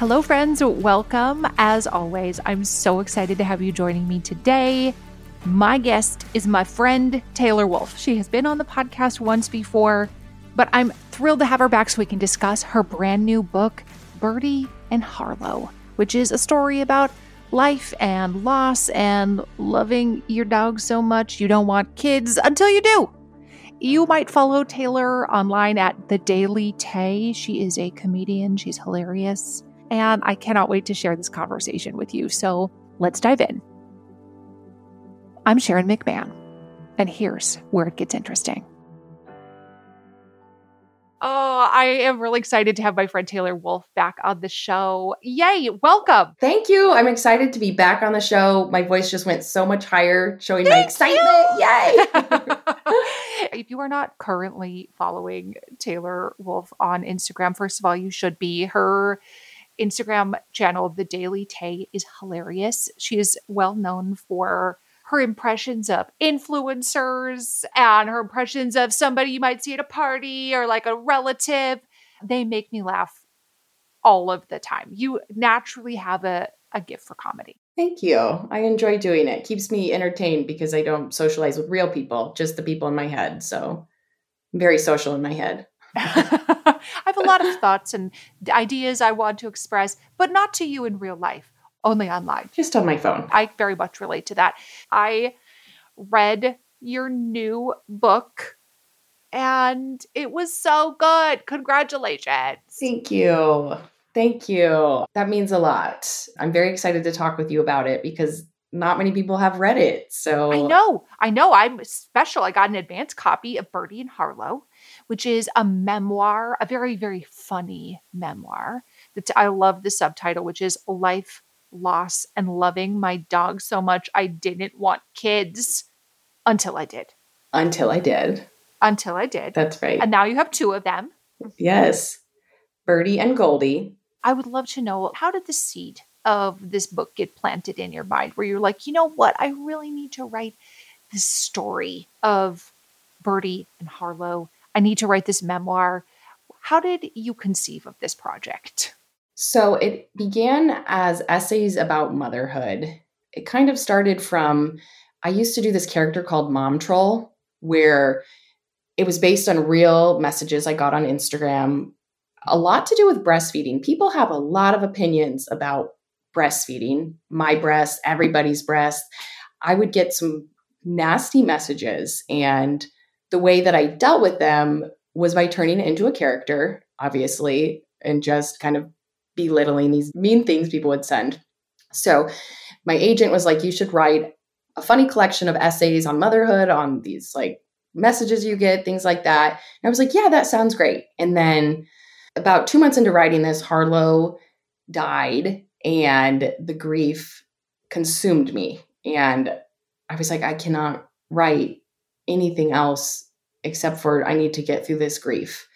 Hello, friends. Welcome. As always, I'm so excited to have you joining me today. My guest is my friend Taylor Wolfe. She has been on the podcast once before, but I'm thrilled to have her back so we can discuss her brand new book, Birdie and Harlow, which is a story about life and loss and loving your dog so much you don't want kids until you do. You might follow Taylor online at The Daily Tay. She is a comedian, she's hilarious and I cannot wait to share this conversation with you. So let's dive in. I'm Sharon McMahon, and here's where it gets interesting. Oh, I am really excited to have my friend Taylor Wolfe back on the show. Yay, welcome. Thank you. I'm excited to be back on the show. My voice just went so much higher, showing Thank my excitement. You. Yay. if you are not currently following Taylor Wolfe on Instagram, first of all, you should be. Her Instagram channel, The Daily Tay, is hilarious. She is well known for her impressions of influencers and her impressions of somebody you might see at a party or like a relative. They make me laugh all of the time. You naturally have a, a gift for comedy. Thank you. I enjoy doing it. Keeps me entertained because I don't socialize with real people, just the people in my head. So I'm very social in my head. I have a lot of thoughts and ideas I want to express, but not to you in real life, only online. Just on my phone. I very much relate to that. I read your new book and it was so good. Congratulations. Thank you. Thank you. That means a lot. I'm very excited to talk with you about it because not many people have read it. So I know. I know. I'm special. I got an advance copy of Birdie and Harlow which is a memoir, a very, very funny memoir. That I love the subtitle, which is Life, Loss, and Loving My Dog So Much I Didn't Want Kids Until I Did. Until I did. Until I did. That's right. And now you have two of them. Yes. Birdie and Goldie. I would love to know how did the seed of this book get planted in your mind where you're like, you know what? I really need to write this story of Birdie and Harlow I need to write this memoir. How did you conceive of this project? So it began as essays about motherhood. It kind of started from I used to do this character called Mom Troll, where it was based on real messages I got on Instagram, a lot to do with breastfeeding. People have a lot of opinions about breastfeeding, my breast, everybody's breast. I would get some nasty messages and the way that I dealt with them was by turning into a character, obviously, and just kind of belittling these mean things people would send. So my agent was like, you should write a funny collection of essays on motherhood, on these like messages you get, things like that. And I was like, yeah, that sounds great. And then about two months into writing this, Harlow died and the grief consumed me. And I was like, I cannot write anything else except for I need to get through this grief.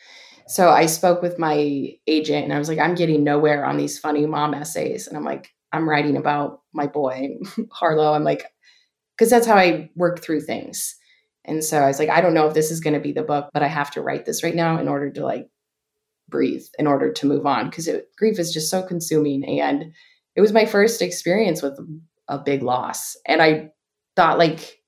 So I spoke with my agent and I was like, I'm getting nowhere on these funny mom essays. And I'm like, I'm writing about my boy, Harlow. I'm like, because that's how I work through things. And so I was like, I don't know if this is going to be the book, but I have to write this right now in order to like breathe, in order to move on, because grief is just so consuming. And it was my first experience with a big loss. And I thought like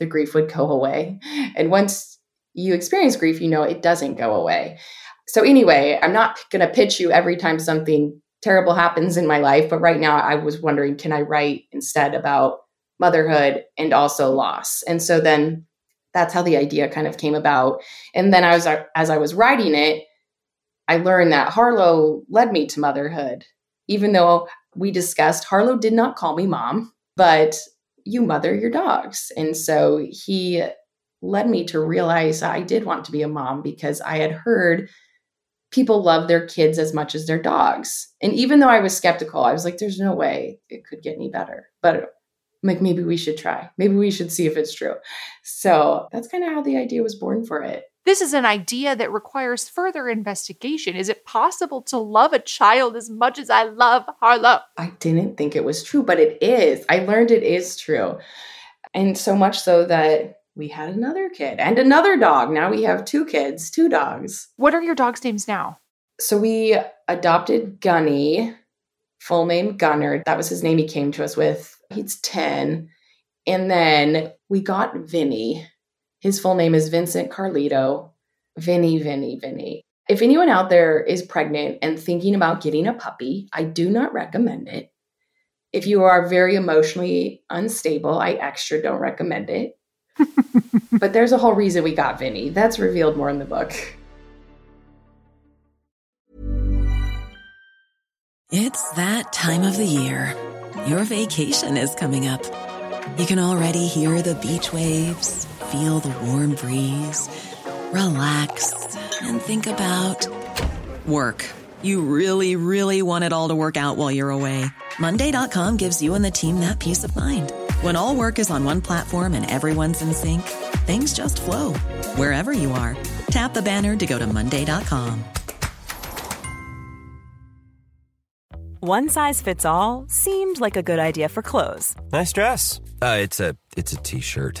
the grief would go away. And once you experience grief, you know it doesn't go away. So, anyway, I'm not going to pitch you every time something terrible happens in my life, but right now I was wondering can I write instead about motherhood and also loss? And so then that's how the idea kind of came about. And then I was as I was writing it, I learned that Harlow led me to motherhood. Even though we discussed Harlow did not call me mom, but you mother your dogs. And so he led me to realize I did want to be a mom because I had heard people love their kids as much as their dogs. And even though I was skeptical, I was like, there's no way it could get any better. But I'm like, maybe we should try. Maybe we should see if it's true. So that's kind of how the idea was born for it. This is an idea that requires further investigation. Is it possible to love a child as much as I love Harlow? I didn't think it was true, but it is. I learned it is true. And so much so that we had another kid and another dog. Now we have two kids, two dogs. What are your dogs' names now? So we adopted Gunny full name Gunnar. That was his name he came to us with. He's 10. And then we got Vinny. His full name is Vincent Carlito. Vinny, Vinny, Vinny. If anyone out there is pregnant and thinking about getting a puppy, I do not recommend it. If you are very emotionally unstable, I extra don't recommend it. but there's a whole reason we got Vinny. That's revealed more in the book. It's that time of the year. Your vacation is coming up. You can already hear the beach waves, feel the warm breeze, relax, and think about work. You really, really want it all to work out while you're away. Monday.com gives you and the team that peace of mind. When all work is on one platform and everyone's in sync, things just flow wherever you are. Tap the banner to go to Monday.com. One size fits all seemed like a good idea for clothes. Nice dress. Uh, it's a it's a t-shirt.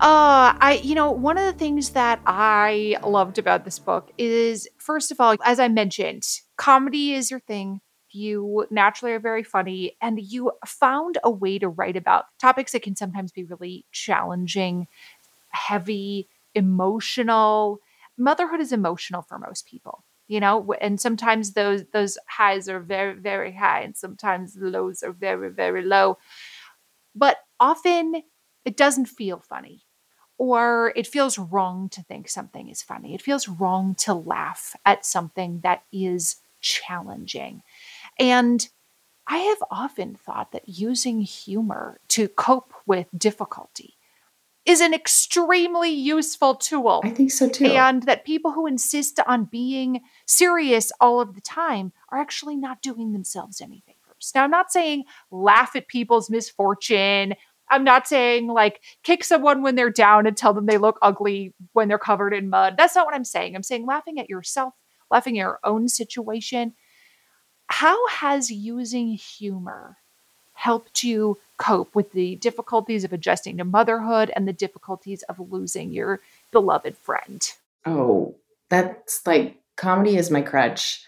Uh, I, you know, one of the things that I loved about this book is, first of all, as I mentioned, comedy is your thing. You naturally are very funny, and you found a way to write about topics that can sometimes be really challenging, heavy, emotional. Motherhood is emotional for most people, you know, and sometimes those those highs are very very high, and sometimes the lows are very very low. But often it doesn't feel funny or it feels wrong to think something is funny. It feels wrong to laugh at something that is challenging. And I have often thought that using humor to cope with difficulty is an extremely useful tool. I think so too. And that people who insist on being serious all of the time are actually not doing themselves any favors. Now, I'm not saying laugh at people's misfortune I'm not saying like kick someone when they're down and tell them they look ugly when they're covered in mud. That's not what I'm saying. I'm saying laughing at yourself, laughing at your own situation. How has using humor helped you cope with the difficulties of adjusting to motherhood and the difficulties of losing your beloved friend? Oh, that's like comedy is my crutch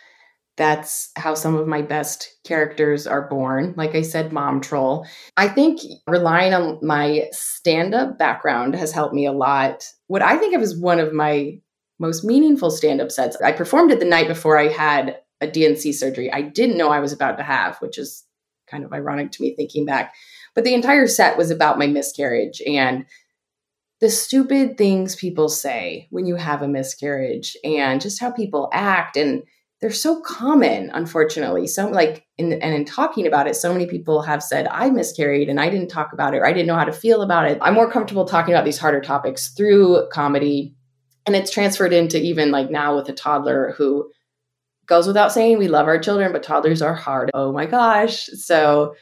that's how some of my best characters are born. Like I said, mom troll. I think relying on my stand up background has helped me a lot. What I think of as one of my most meaningful stand up sets, I performed it the night before I had a D&C surgery. I didn't know I was about to have, which is kind of ironic to me thinking back. But the entire set was about my miscarriage and the stupid things people say when you have a miscarriage and just how people act and they're so common unfortunately. So like in, and in talking about it so many people have said i miscarried and i didn't talk about it or i didn't know how to feel about it. I'm more comfortable talking about these harder topics through comedy and it's transferred into even like now with a toddler who goes without saying we love our children but toddlers are hard. Oh my gosh. So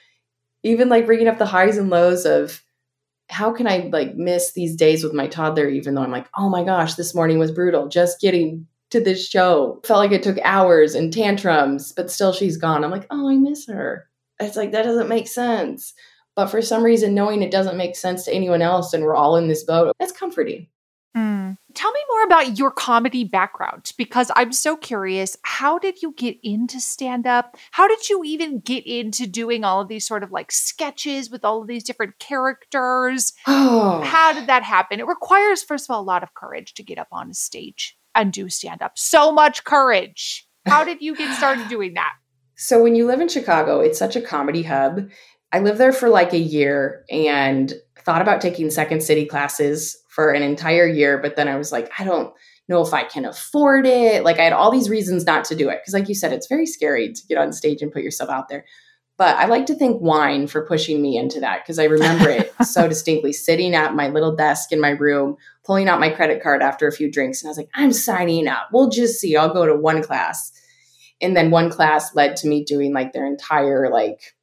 even like bringing up the highs and lows of how can i like miss these days with my toddler even though i'm like oh my gosh this morning was brutal just getting to this show. Felt like it took hours and tantrums, but still she's gone. I'm like, oh, I miss her. It's like, that doesn't make sense. But for some reason, knowing it doesn't make sense to anyone else and we're all in this boat, that's comforting. Mm. Tell me more about your comedy background because I'm so curious. How did you get into stand up? How did you even get into doing all of these sort of like sketches with all of these different characters? Oh. How did that happen? It requires, first of all, a lot of courage to get up on a stage and do stand up. So much courage. How did you get started doing that? So when you live in Chicago, it's such a comedy hub. I lived there for like a year and thought about taking second city classes for an entire year, but then I was like, I don't know if I can afford it. Like I had all these reasons not to do it. Cause like you said, it's very scary to get on stage and put yourself out there. But I like to thank wine for pushing me into that because I remember it so distinctly sitting at my little desk in my room, pulling out my credit card after a few drinks. And I was like, I'm signing up. We'll just see. I'll go to one class. And then one class led to me doing like their entire like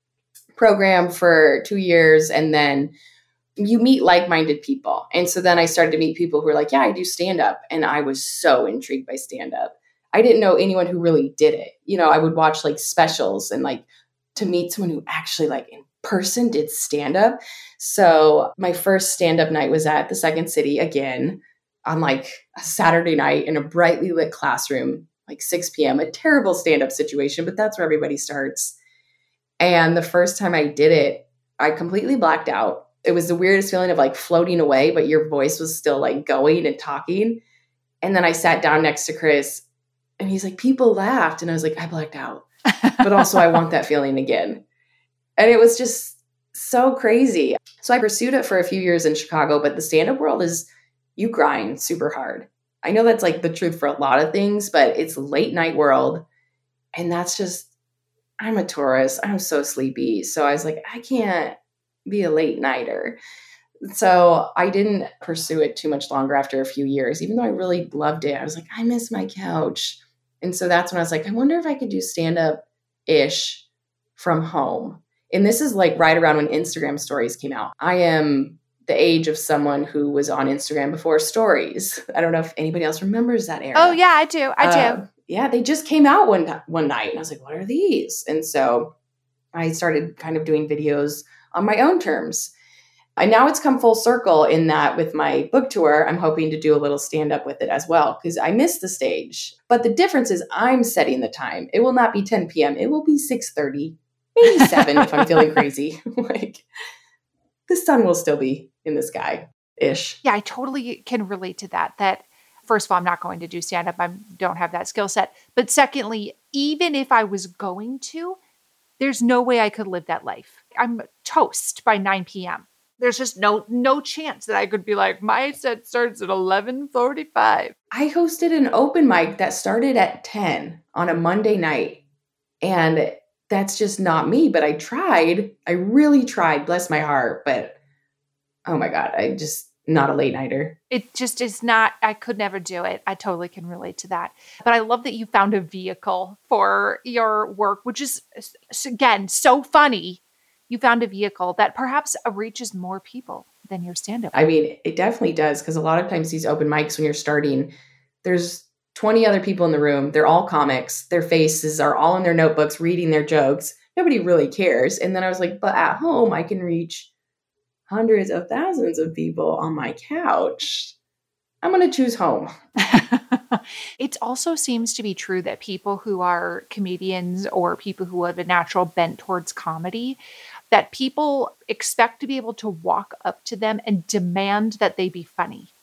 program for two years. And then you meet like-minded people. And so then I started to meet people who were like, yeah, I do stand up. And I was so intrigued by stand up. I didn't know anyone who really did it. You know, I would watch like specials and like to meet someone who actually like person did stand up. So my first stand up night was at the Second City again on like a Saturday night in a brightly lit classroom, like 6 p.m. A terrible stand up situation, but that's where everybody starts. And the first time I did it, I completely blacked out. It was the weirdest feeling of like floating away, but your voice was still like going and talking. And then I sat down next to Chris and he's like, people laughed. And I was like, I blacked out but also I want that feeling again. And it was just so crazy. So I pursued it for a few years in Chicago, but the stand up world is you grind super hard. I know that's like the truth for a lot of things, but it's late night world. And that's just, I'm a tourist. I'm so sleepy. So I was like, I can't be a late nighter. So I didn't pursue it too much longer after a few years, even though I really loved it. I was like, I miss my couch. And so that's when I was like, I wonder if I could do stand up ish from home. And this is like right around when Instagram stories came out. I am the age of someone who was on Instagram before stories. I don't know if anybody else remembers that era. Oh yeah, I do. I do. Uh, yeah, they just came out one one night and I was like, what are these? And so I started kind of doing videos on my own terms. And now it's come full circle in that with my book tour, I'm hoping to do a little stand up with it as well because I miss the stage. But the difference is I'm setting the time. It will not be 10 p.m. It will be 6:30, maybe 7 if I'm feeling crazy. like the sun will still be in the sky ish. Yeah, I totally can relate to that. That first of all, I'm not going to do stand up. I don't have that skill set. But secondly, even if I was going to, there's no way I could live that life. I'm toast by 9 p.m there's just no no chance that I could be like my set starts at 11:45. I hosted an open mic that started at 10 on a Monday night and that's just not me, but I tried. I really tried, bless my heart, but oh my god, I just not a late nighter. It just is not, I could never do it. I totally can relate to that. But I love that you found a vehicle for your work, which is, again, so funny you found a vehicle that perhaps reaches more people than your stand up. I mean, it definitely does because a lot of times these open mics, when you're starting, there's 20 other people in the room. They're all comics. Their faces are all in their notebooks reading their jokes. Nobody really cares. And then I was like, but at home, I can reach hundreds of thousands of people on my couch. I'm going to choose home. it also seems to be true that people who are comedians or people who have a natural bent towards comedy that people expect to be able to walk up to them and demand that they be funny.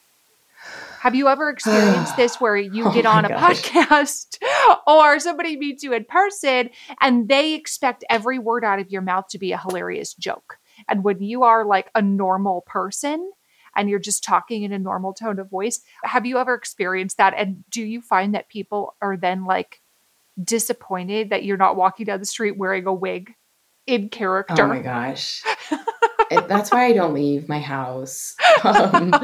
Have you ever experienced this where you oh get on a gosh. podcast or somebody meets you in person and they expect every word out of your mouth to be a hilarious joke? And when you are like a normal person and you're just talking in a normal tone of voice, have you ever experienced that? And do you find that people are then like disappointed that you're not walking down the street wearing a wig in character. Oh my gosh. it, that's why I don't leave my house. Um,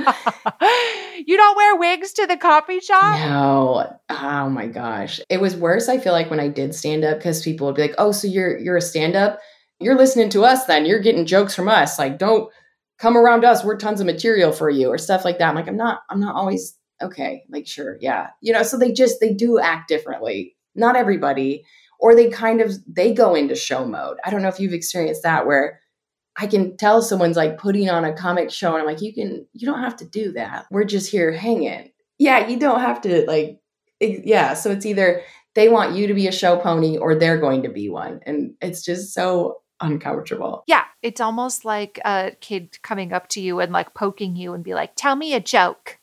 you don't wear wigs to the coffee shop? No. Oh my gosh. It was worse, I feel like, when I did stand up because people would be like, oh, so you're you're a stand-up? You're listening to us then. You're getting jokes from us. Like, don't come around us. We're tons of material for you or stuff like that. I'm like, I'm not, I'm not always okay. Like, sure, yeah. You know, so they just they do act differently. Not everybody or they kind of they go into show mode. I don't know if you've experienced that where I can tell someone's like putting on a comic show and I'm like, you can, you don't have to do that. We're just here hanging. Yeah, you don't have to like, it, yeah. So it's either they want you to be a show pony or they're going to be one. And it's just so uncomfortable. Yeah. It's almost like a kid coming up to you and like poking you and be like, tell me a joke.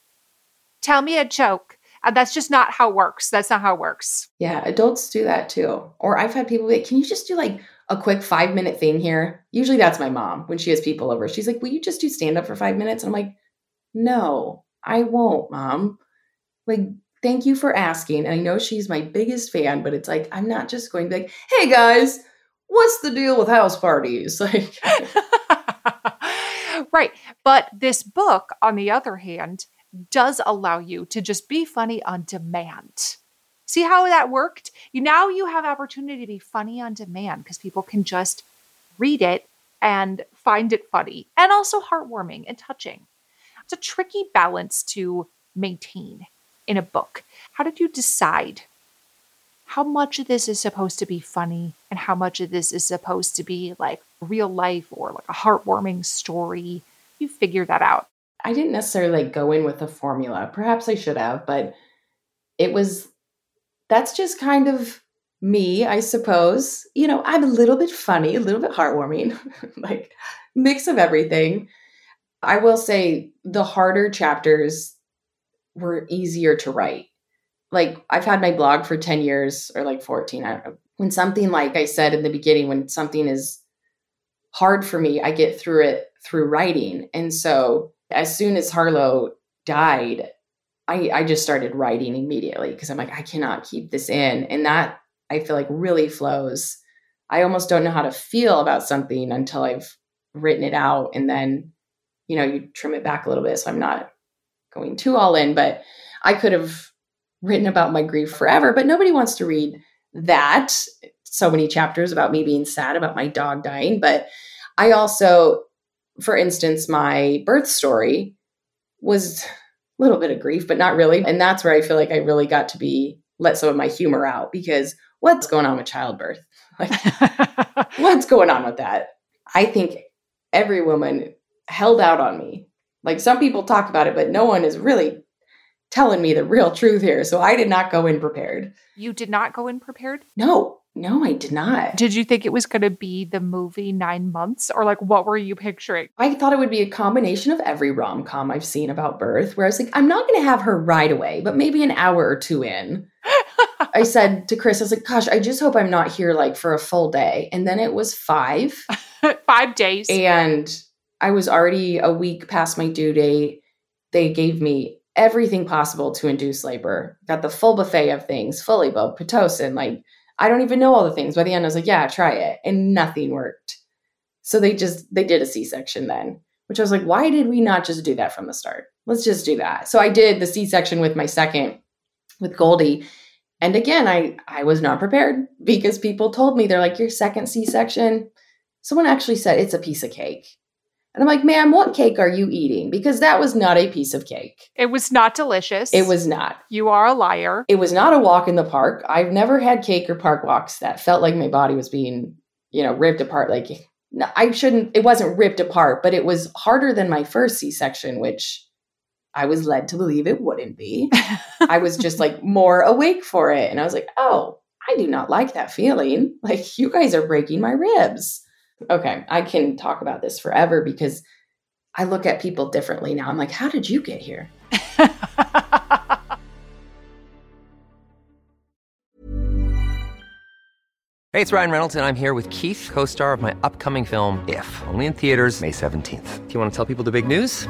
Tell me a joke And that's just not how it works. That's not how it works. Yeah, adults do that too. Or I've had people be like, can you just do like a quick five minute thing here? Usually that's my mom when she has people over. She's like, will you just do stand up for five minutes? And I'm like, no, I won't, mom. Like, thank you for asking. And I know she's my biggest fan, but it's like, I'm not just going to be like, hey guys, what's the deal with house parties? Like, right. But this book, on the other hand, does allow you to just be funny on demand. See how that worked? You now you have opportunity to be funny on demand because people can just read it and find it funny and also heartwarming and touching. It's a tricky balance to maintain in a book. How did you decide how much of this is supposed to be funny and how much of this is supposed to be like real life or like a heartwarming story? You figure that out. I didn't necessarily like go in with a formula. Perhaps I should have, but it was that's just kind of me, I suppose. You know, I'm a little bit funny, a little bit heartwarming, like mix of everything. I will say the harder chapters were easier to write. Like I've had my blog for 10 years or like 14. I don't know. When something like I said in the beginning, when something is hard for me, I get through it through writing. And so as soon as Harlow died, I, I just started writing immediately because I'm like, I cannot keep this in. And that I feel like really flows. I almost don't know how to feel about something until I've written it out. And then, you know, you trim it back a little bit. So I'm not going too all in, but I could have written about my grief forever, but nobody wants to read that. So many chapters about me being sad about my dog dying. But I also, for instance, my birth story was little bit of grief, but not really. And that's where I feel like I really got to be let some of my humor out because what's going on with childbirth? Like, what's going on with that? I think every woman held out on me. Like some people talk about it, but no one is really telling me the real truth here. So I did not go in prepared. You did not go in prepared? No, no, I did not. Did you think it was going to be the movie Nine Months or like what were you picturing? I thought it would be a combination of every rom com I've seen about birth, where I was like, I'm not going to have her right away, but maybe an hour or two in. I said to Chris, I was like, gosh, I just hope I'm not here like for a full day. And then it was five. five days. And I was already a week past my due date. They gave me everything possible to induce labor. Got the full buffet of things, Foley bulb Pitocin. Like, I don't even know all the things. By the end, I was like, yeah, try it. And nothing worked. So they just, they did a C section then, which I was like, why did we not just do that from the start? Let's just do that. So I did the C section with my second, with Goldie. And again, I, I was not prepared because people told me, they're like, your second C section, someone actually said it's a piece of cake. And I'm like, ma'am, what cake are you eating? Because that was not a piece of cake. It was not delicious. It was not. You are a liar. It was not a walk in the park. I've never had cake or park walks that felt like my body was being, you know, ripped apart. Like, no, I shouldn't, it wasn't ripped apart, but it was harder than my first C section, which I was led to believe it wouldn't be. I was just like more awake for it. And I was like, oh, I do not like that feeling. Like, you guys are breaking my ribs okay, I can talk about this forever because I look at people differently now. I'm like, how did you get here? Hey, it's Ryan Reynolds, and I'm here with Keith, co star of my upcoming film, If, only in theaters, May 17th. Do you want to tell people the big news?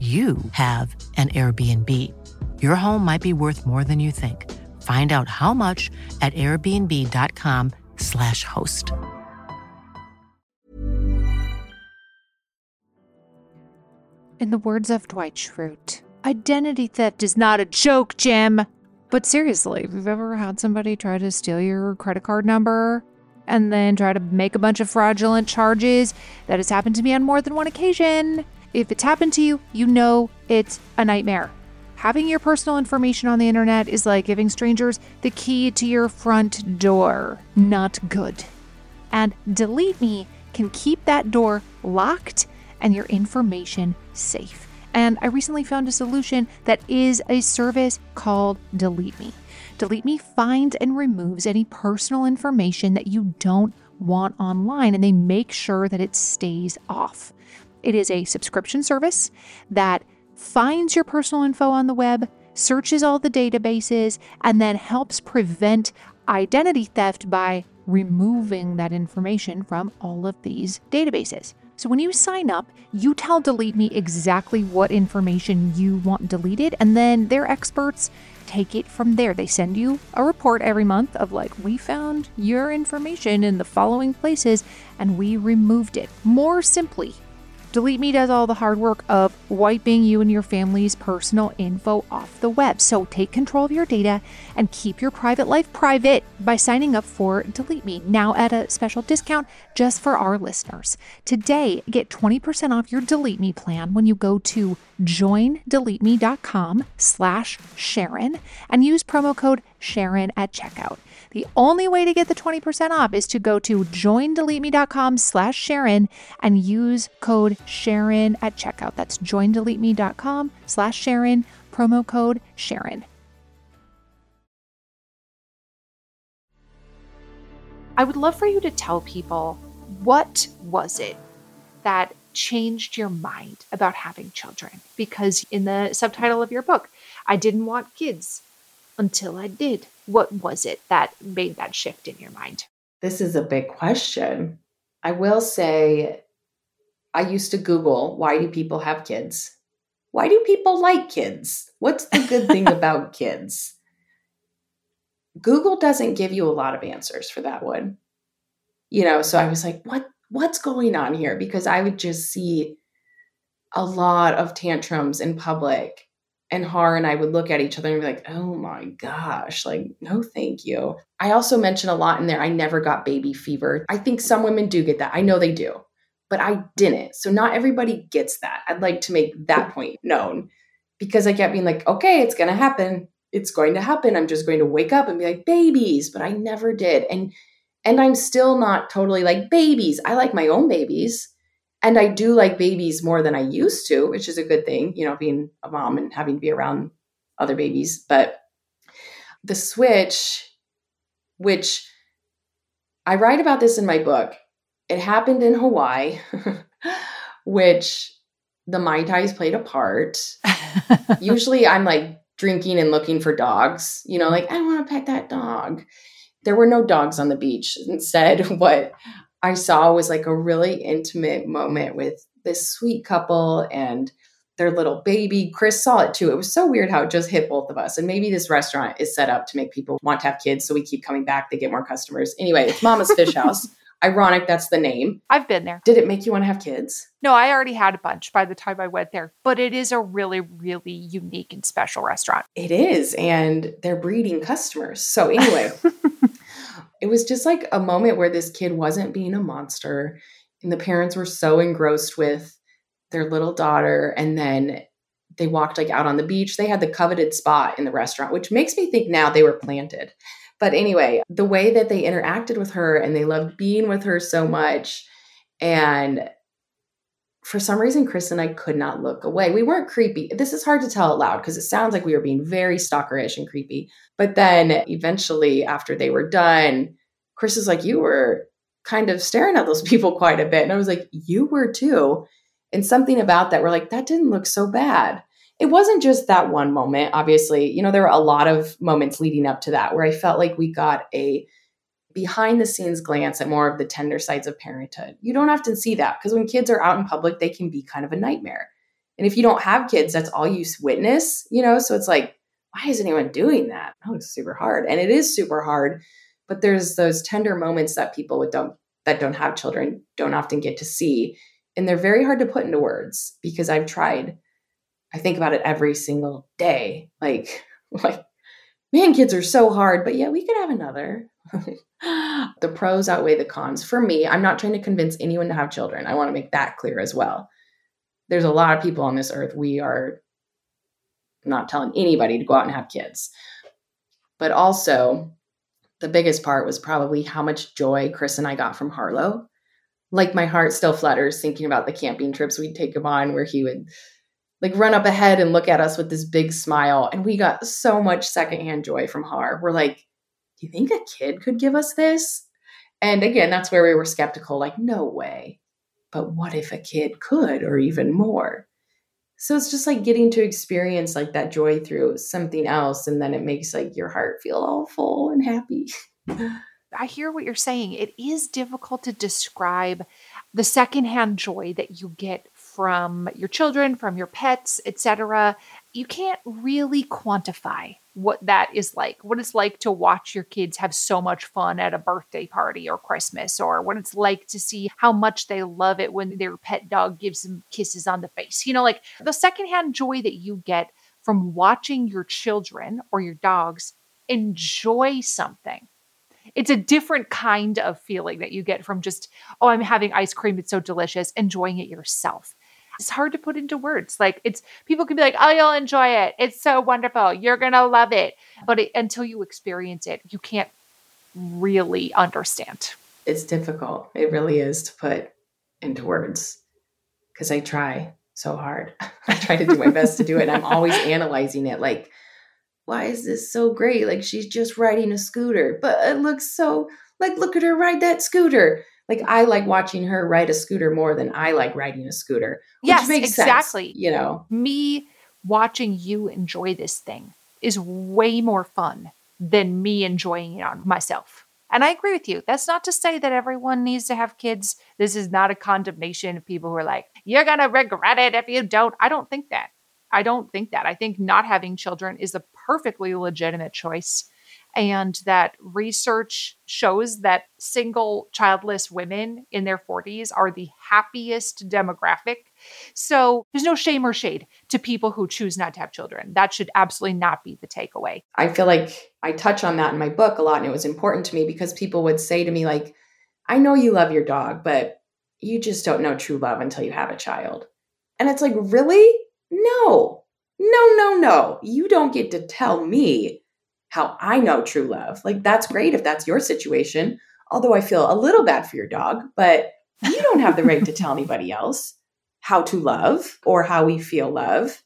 you have an Airbnb. Your home might be worth more than you think. Find out how much at airbnb.com/slash host. In the words of Dwight Schrute, identity theft is not a joke, Jim. But seriously, if you've ever had somebody try to steal your credit card number, and then try to make a bunch of fraudulent charges. That has happened to me on more than one occasion. If it's happened to you, you know it's a nightmare. Having your personal information on the internet is like giving strangers the key to your front door. Not good. And Delete Me can keep that door locked and your information safe. And I recently found a solution that is a service called Delete Me. Delete Me finds and removes any personal information that you don't want online, and they make sure that it stays off. It is a subscription service that finds your personal info on the web, searches all the databases, and then helps prevent identity theft by removing that information from all of these databases. So when you sign up, you tell Delete Me exactly what information you want deleted, and then their experts take it from there. They send you a report every month of like, we found your information in the following places and we removed it. More simply, Delete Me does all the hard work of wiping you and your family's personal info off the web. So take control of your data and keep your private life private by signing up for Delete Me now at a special discount just for our listeners. Today, get 20% off your Delete Me plan when you go to joindeleteme.com slash Sharon and use promo code Sharon at checkout. The only way to get the 20% off is to go to joindeleteme.com slash Sharon and use code Sharon at checkout. That's joindeleteme.com slash Sharon, promo code Sharon. I would love for you to tell people what was it that changed your mind about having children? Because in the subtitle of your book, I didn't want kids until I did. What was it that made that shift in your mind? This is a big question. I will say, I used to Google, why do people have kids? Why do people like kids? What's the good thing about kids? Google doesn't give you a lot of answers for that one. You know, so I was like, what what's going on here? Because I would just see a lot of tantrums in public and Har and I would look at each other and be like, oh my gosh, like, no, thank you. I also mentioned a lot in there, I never got baby fever. I think some women do get that. I know they do, but I didn't. So not everybody gets that. I'd like to make that point known because I kept being like, okay, it's going to happen. It's going to happen. I'm just going to wake up and be like, babies, but I never did. And and I'm still not totally like babies. I like my own babies and I do like babies more than I used to, which is a good thing, you know, being a mom and having to be around other babies. But the switch, which I write about this in my book, it happened in Hawaii, which the Mai Tais played a part. Usually I'm like drinking and looking for dogs, you know, like, I want to pet that dog. There were no dogs on the beach. Instead, what I saw was like a really intimate moment with this sweet couple and their little baby. Chris saw it too. It was so weird how it just hit both of us. And maybe this restaurant is set up to make people want to have kids. So we keep coming back. They get more customers. Anyway, it's Mama's Fish House. Ironic, that's the name. I've been there. Did it make you want to have kids? No, I already had a bunch by the time I went there, but it is a really, really unique and special restaurant. It is. And they're breeding customers. So, anyway, it was just like a moment where this kid wasn't being a monster and the parents were so engrossed with their little daughter and then they walked like out on the beach. They had the coveted spot in the restaurant which makes me think now they were planted. But anyway the way that they interacted with her and they loved being with her so much and for some reason chris and i could not look away we weren't creepy this is hard to tell out loud because it sounds like we were being very stalkerish and creepy but then eventually after they were done chris is like you were kind of staring at those people quite a bit. And I was like, you were too. And something about that, we're like, that didn't look so bad. It wasn't just that one moment, obviously. You know, there were a lot of moments leading up to that where I felt like we got a behind the scenes glance at more of the tender sides of parenthood. You don't often see that because when kids are out in public, they can be kind of a nightmare. And if you don't have kids, that's all you witness, you know? So it's like, why is anyone doing that? Oh, it's super hard. And it is super hard but there's those tender moments that people with don't that don't have children don't often get to see and they're very hard to put into words because I've tried. I think about it every single day. Like, like, man, kids are so hard, but yeah, we could have another. the pros outweigh the cons. For me, I'm not trying to convince anyone to have children. I want to make that clear as well. There's a lot of people on this earth. We are not telling anybody to go out and have kids. But also, the biggest part was probably how much joy Chris and I got from Harlow. Like my heart still flutters thinking about the camping trips we'd take him on where he would like run up ahead and look at us with this big smile. And we got so much secondhand joy from Har. We're like, do you think a kid could give us this? And again, that's where we were skeptical like, no way. But what if a kid could, or even more? So it's just like getting to experience like that joy through something else. And then it makes like your heart feel all full and happy. I hear what you're saying. It is difficult to describe the secondhand joy that you get from your children, from your pets, etc. You can't really quantify what that is like, what it's like to watch your kids have so much fun at a birthday party or Christmas, or what it's like to see how much they love it when their pet dog gives them kisses on the face. You know, like the secondhand joy that you get from watching your children or your dogs enjoy something. It's a different kind of feeling that you get from just, oh, I'm having ice cream. It's so delicious, enjoying it yourself it's hard to put into words. Like it's people can be like, "Oh, you'll enjoy it. It's so wonderful. You're going to love it." But it, until you experience it, you can't really understand. It's difficult. It really is to put into words because I try so hard. I try to do my best to do it. I'm always analyzing it like, why is this so great? Like she's just riding a scooter, but it looks so like, look at her ride that scooter like I like watching her ride a scooter more than I like riding a scooter. yes, exactly. Sense, you know, me watching you enjoy this thing is way more fun than me enjoying it on myself. And I agree with you. That's not to say that everyone needs to have kids. This is not a condemnation of people who are like, you're going to regret it if you don't. I don't think that. I don't think that. I think not having children is a perfectly legitimate choice and that research shows that single childless women in their 40s are the happiest demographic. So there's no shame or shade to people who choose not to have children. That should absolutely not be the takeaway. I feel like I touch on that in my book a lot, and it was important to me because people would say to me, like, I know you love your dog, but you just don't know true love until you have a child. And it's like, really? No, no, no, no. You don't get to tell me how I know true love. Like, that's great if that's your situation. Although I feel a little bad for your dog, but you don't have the right to tell anybody else how to love or how we feel love.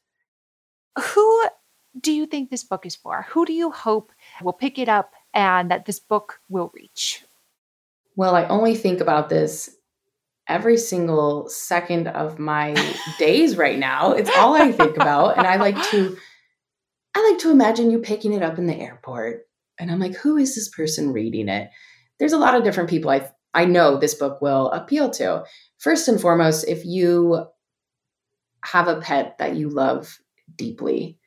Who do you think this book is for? Who do you hope will pick it up and that this book will reach? Well, I only think about this every single second of my days right now. It's all I think about. And I like to I like to imagine you picking it up in the airport. And I'm like, who is this person reading it? There's a lot of different people I I know this book will appeal to. First and foremost, if you have a pet that you love deeply,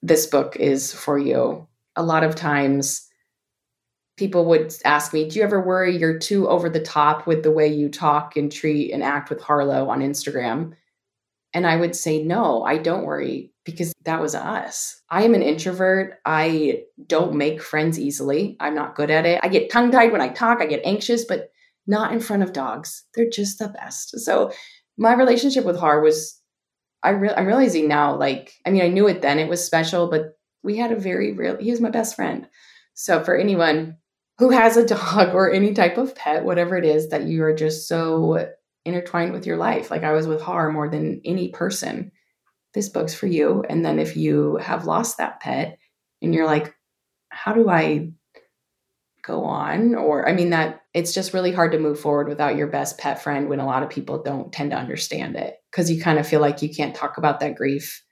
this book is for you. A lot of times people would ask me, Do you ever worry you're too over the top with the way you talk and treat and act with Harlow on Instagram? And I would say, No, I don't worry because that was us. I am an introvert. I don't make friends easily. I'm not good at it. I get tongue tied when I talk, I get anxious, but not in front of dogs. They're just the best. So my relationship with Har was, I re- I'm realizing now, like, I mean, I knew it then, it was special, but we had a very real, he was my best friend. So for anyone who has a dog or any type of pet, whatever it is that you are just so intertwined with your life, like I was with Har more than any person this book's for you. And then if you have lost that pet and you're like, how do I go on? Or, I mean, that it's just really hard to move forward without your best pet friend when a lot of people don't tend to understand it because you kind of feel like you can't talk about that grief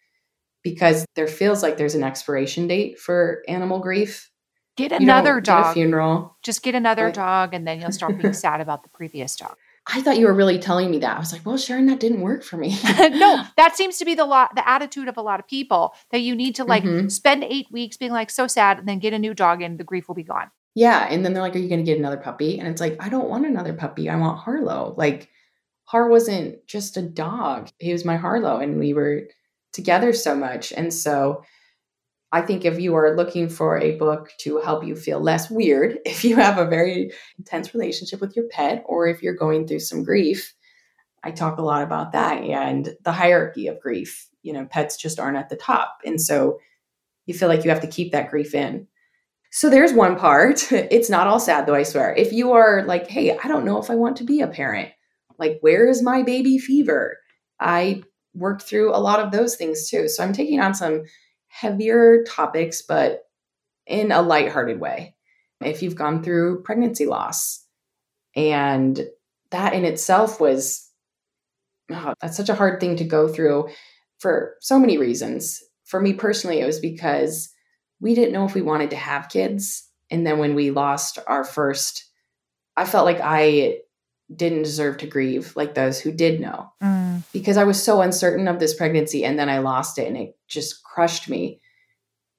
because there feels like there's an expiration date for animal grief. Get another dog. Get a funeral. Just get another dog and then you'll start being sad about the previous dog. I thought you were really telling me that. I was like, well, Sharon, that didn't work for me. no, that seems to be the lot, the attitude of a lot of people that you need to like mm-hmm. spend eight weeks being like so sad and then get a new dog and the grief will be gone. Yeah. And then they're like, are you going to get another puppy? And it's like, I don't want another puppy. I want Harlow. Like, Har wasn't just a dog. He was my Harlow and we were together so much. And so I think if you are looking for a book to help you feel less weird, if you have a very intense relationship with your pet, or if you're going through some grief, I talk a lot about that and the hierarchy of grief. You know, pets just aren't at the top. And so you feel like you have to keep that grief in. So there's one part. It's not all sad though, I swear. If you are like, hey, I don't know if I want to be a parent, like, where is my baby fever? I worked through a lot of those things too. So I'm taking on some heavier topics, but in a lighthearted way. If you've gone through pregnancy loss, and that in itself was oh, that's such a hard thing to go through for so many reasons. For me personally, it was because we didn't know if we wanted to have kids. And then when we lost our first, I felt like I didn't deserve to grieve like those who did know mm. because I was so uncertain of this pregnancy and then I lost it and it just crushed me.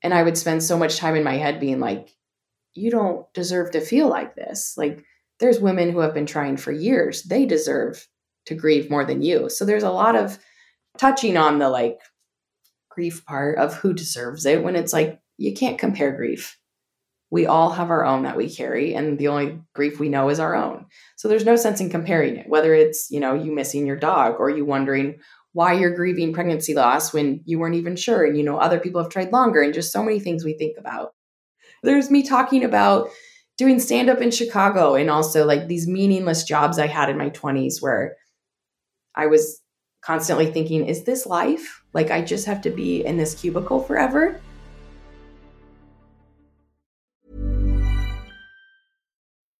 And I would spend so much time in my head being like, you don't deserve to feel like this. Like, there's women who have been trying for years, they deserve to grieve more than you. So there's a lot of touching on the like grief part of who deserves it when it's like, you can't compare grief we all have our own that we carry and the only grief we know is our own. So there's no sense in comparing it whether it's you know you missing your dog or you wondering why you're grieving pregnancy loss when you weren't even sure and you know other people have tried longer and just so many things we think about. There's me talking about doing stand up in chicago and also like these meaningless jobs i had in my 20s where i was constantly thinking is this life? Like i just have to be in this cubicle forever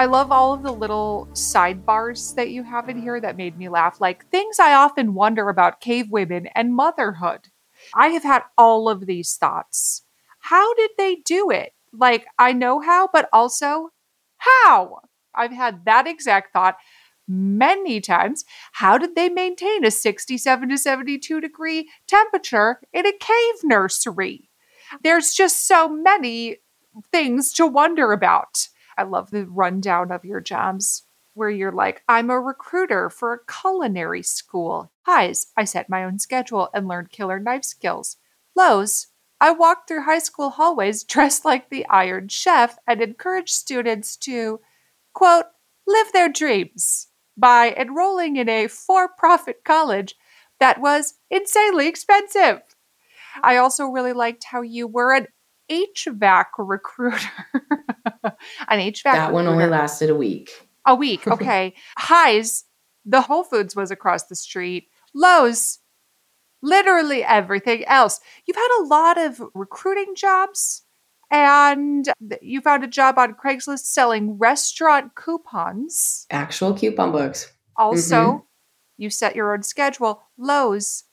I love all of the little sidebars that you have in here that made me laugh, like things I often wonder about cave women and motherhood. I have had all of these thoughts. How did they do it? Like, I know how, but also, how? I've had that exact thought many times. How did they maintain a 67 to 72 degree temperature in a cave nursery? There's just so many things to wonder about. I love the rundown of your jobs where you're like, I'm a recruiter for a culinary school. Highs, I set my own schedule and learned killer knife skills. Lows, I walked through high school hallways dressed like the Iron Chef and encouraged students to, quote, live their dreams by enrolling in a for profit college that was insanely expensive. I also really liked how you were an HVAC recruiter. An HVAC. That one only lasted a week. A week. Okay. Highs. The Whole Foods was across the street. Lows. Literally everything else. You've had a lot of recruiting jobs and you found a job on Craigslist selling restaurant coupons. Actual coupon books. Also, mm-hmm. you set your own schedule. Lows.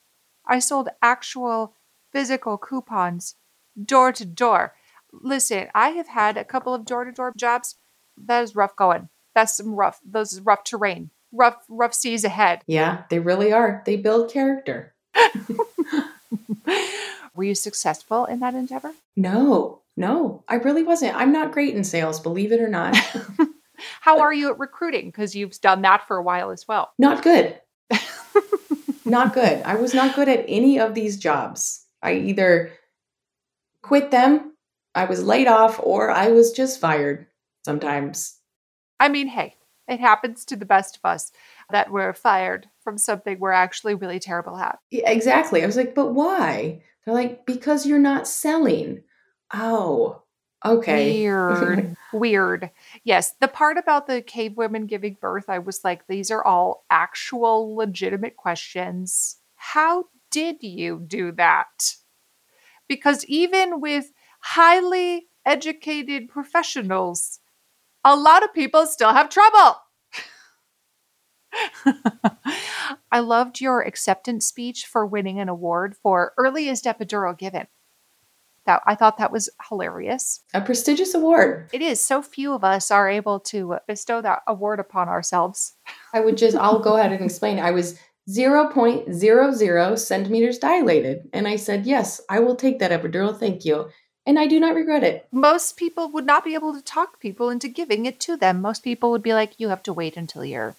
I sold actual physical coupons door to door. Listen, I have had a couple of door to door jobs. That is rough going. That's some rough. Those is rough terrain. Rough, rough seas ahead. Yeah, they really are. They build character. Were you successful in that endeavor? No, no, I really wasn't. I'm not great in sales, believe it or not. How are you at recruiting? Because you've done that for a while as well. Not good. not good. I was not good at any of these jobs. I either quit them, I was laid off, or I was just fired sometimes. I mean, hey, it happens to the best of us that we're fired from something we're actually really terrible at. Yeah, exactly. I was like, but why? They're like, because you're not selling. Oh, okay. Weird. Weird. Yes. The part about the cave women giving birth, I was like, these are all actual legitimate questions. How did you do that? Because even with highly educated professionals, a lot of people still have trouble. I loved your acceptance speech for winning an award for earliest epidural given. That I thought that was hilarious. A prestigious award. It is. So few of us are able to bestow that award upon ourselves. I would just I'll go ahead and explain. I was 0.00 centimeters dilated. And I said, Yes, I will take that epidural. Thank you. And I do not regret it. Most people would not be able to talk people into giving it to them. Most people would be like, You have to wait until you're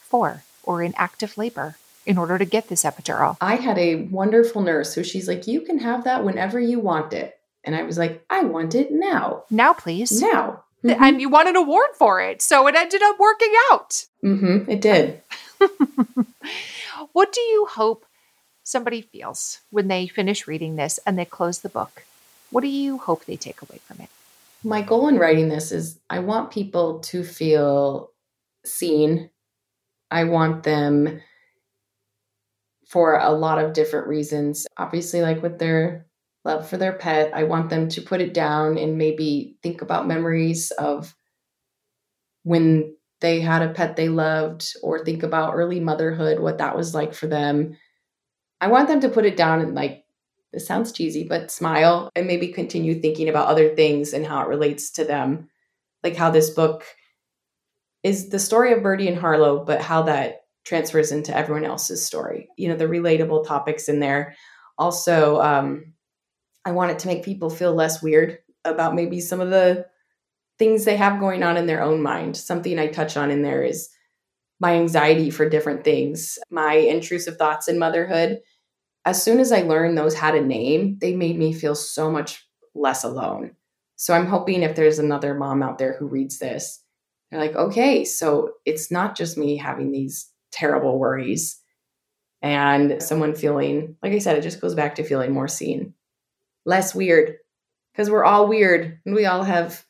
four or in active labor in order to get this epidural. I had a wonderful nurse who she's like, You can have that whenever you want it. And I was like, I want it now. Now, please. Now. Mm-hmm. And you won an award for it. So it ended up working out. Mm-hmm. It did. what do you hope somebody feels when they finish reading this and they close the book? What do you hope they take away from it? My goal in writing this is I want people to feel seen. I want them for a lot of different reasons. Obviously, like with their love for their pet, I want them to put it down and maybe think about memories of when they had a pet they loved or think about early motherhood, what that was like for them. I want them to put it down and like, this sounds cheesy, but smile and maybe continue thinking about other things and how it relates to them. Like how this book is the story of Birdie and Harlow, but how that transfers into everyone else's story. You know, the relatable topics in there. Also, um, I want it to make people feel less weird about maybe some of the things they have going on in their own mind. Something I touch on in there is my anxiety for different things, my intrusive thoughts in motherhood. As soon as I learned those had a name, they made me feel so much less alone. So I'm hoping if there's another mom out there who reads this, they're like, okay, so it's not just me having these terrible worries and someone feeling, like I said, it just goes back to feeling more seen, less weird, because we're all weird and we all have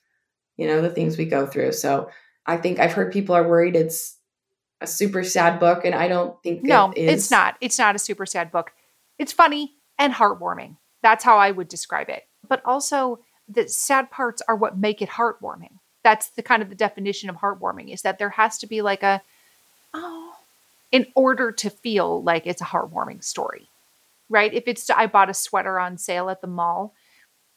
you know, the things we go through. So I think I've heard people are worried it's a super sad book, and I don't think no, it is. it's not. It's not a super sad book. It's funny and heartwarming. That's how I would describe it. But also, the sad parts are what make it heartwarming. That's the kind of the definition of heartwarming is that there has to be like a oh, in order to feel like it's a heartwarming story, right? If it's I bought a sweater on sale at the mall,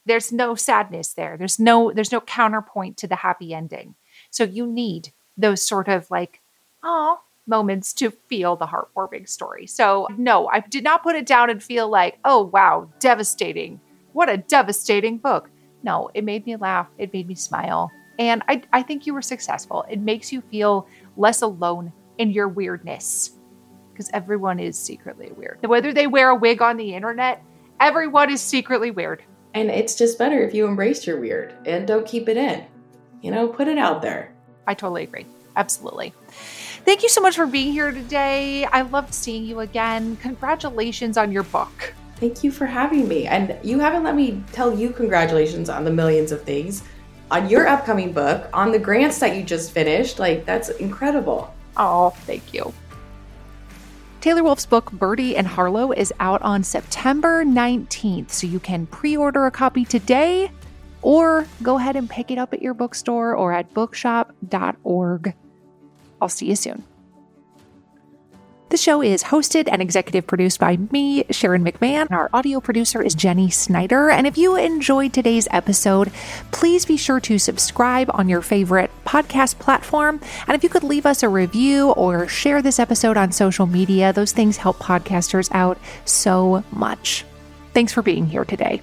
there's no sadness there. There's no there's no counterpoint to the happy ending. So you need those sort of like oh moments to feel the heartwarming story. So no i did not put it down and feel like oh wow devastating. What a devastating book. No it made me laugh. It made me smile. And i, I think you were successful. It makes you feel less alone in your weirdness because everyone is secretly weird. Whether they wear a wig on the internet everyone is secretly weird and it's just better if you embrace your weird and don't keep it in. You know, put it out there. I totally agree. Absolutely. Thank you so much for being here today. I loved seeing you again. Congratulations on your book. Thank you for having me. And you haven't let me tell you congratulations on the millions of things, on your upcoming book, on the grants that you just finished. Like, that's incredible. Oh, thank you. Taylor Wolfe's book, Birdie and Harlow, is out on September 19th, so you can pre order a copy today or go ahead and pick it up at your bookstore or at bookshop.org. I'll see you soon. The show is hosted and executive produced by me, Sharon McMahon. Our audio producer is Jenny Snyder. And if you enjoyed today's episode, please be sure to subscribe on your favorite podcast platform. And if you could leave us a review or share this episode on social media, those things help podcasters out so much. Thanks for being here today.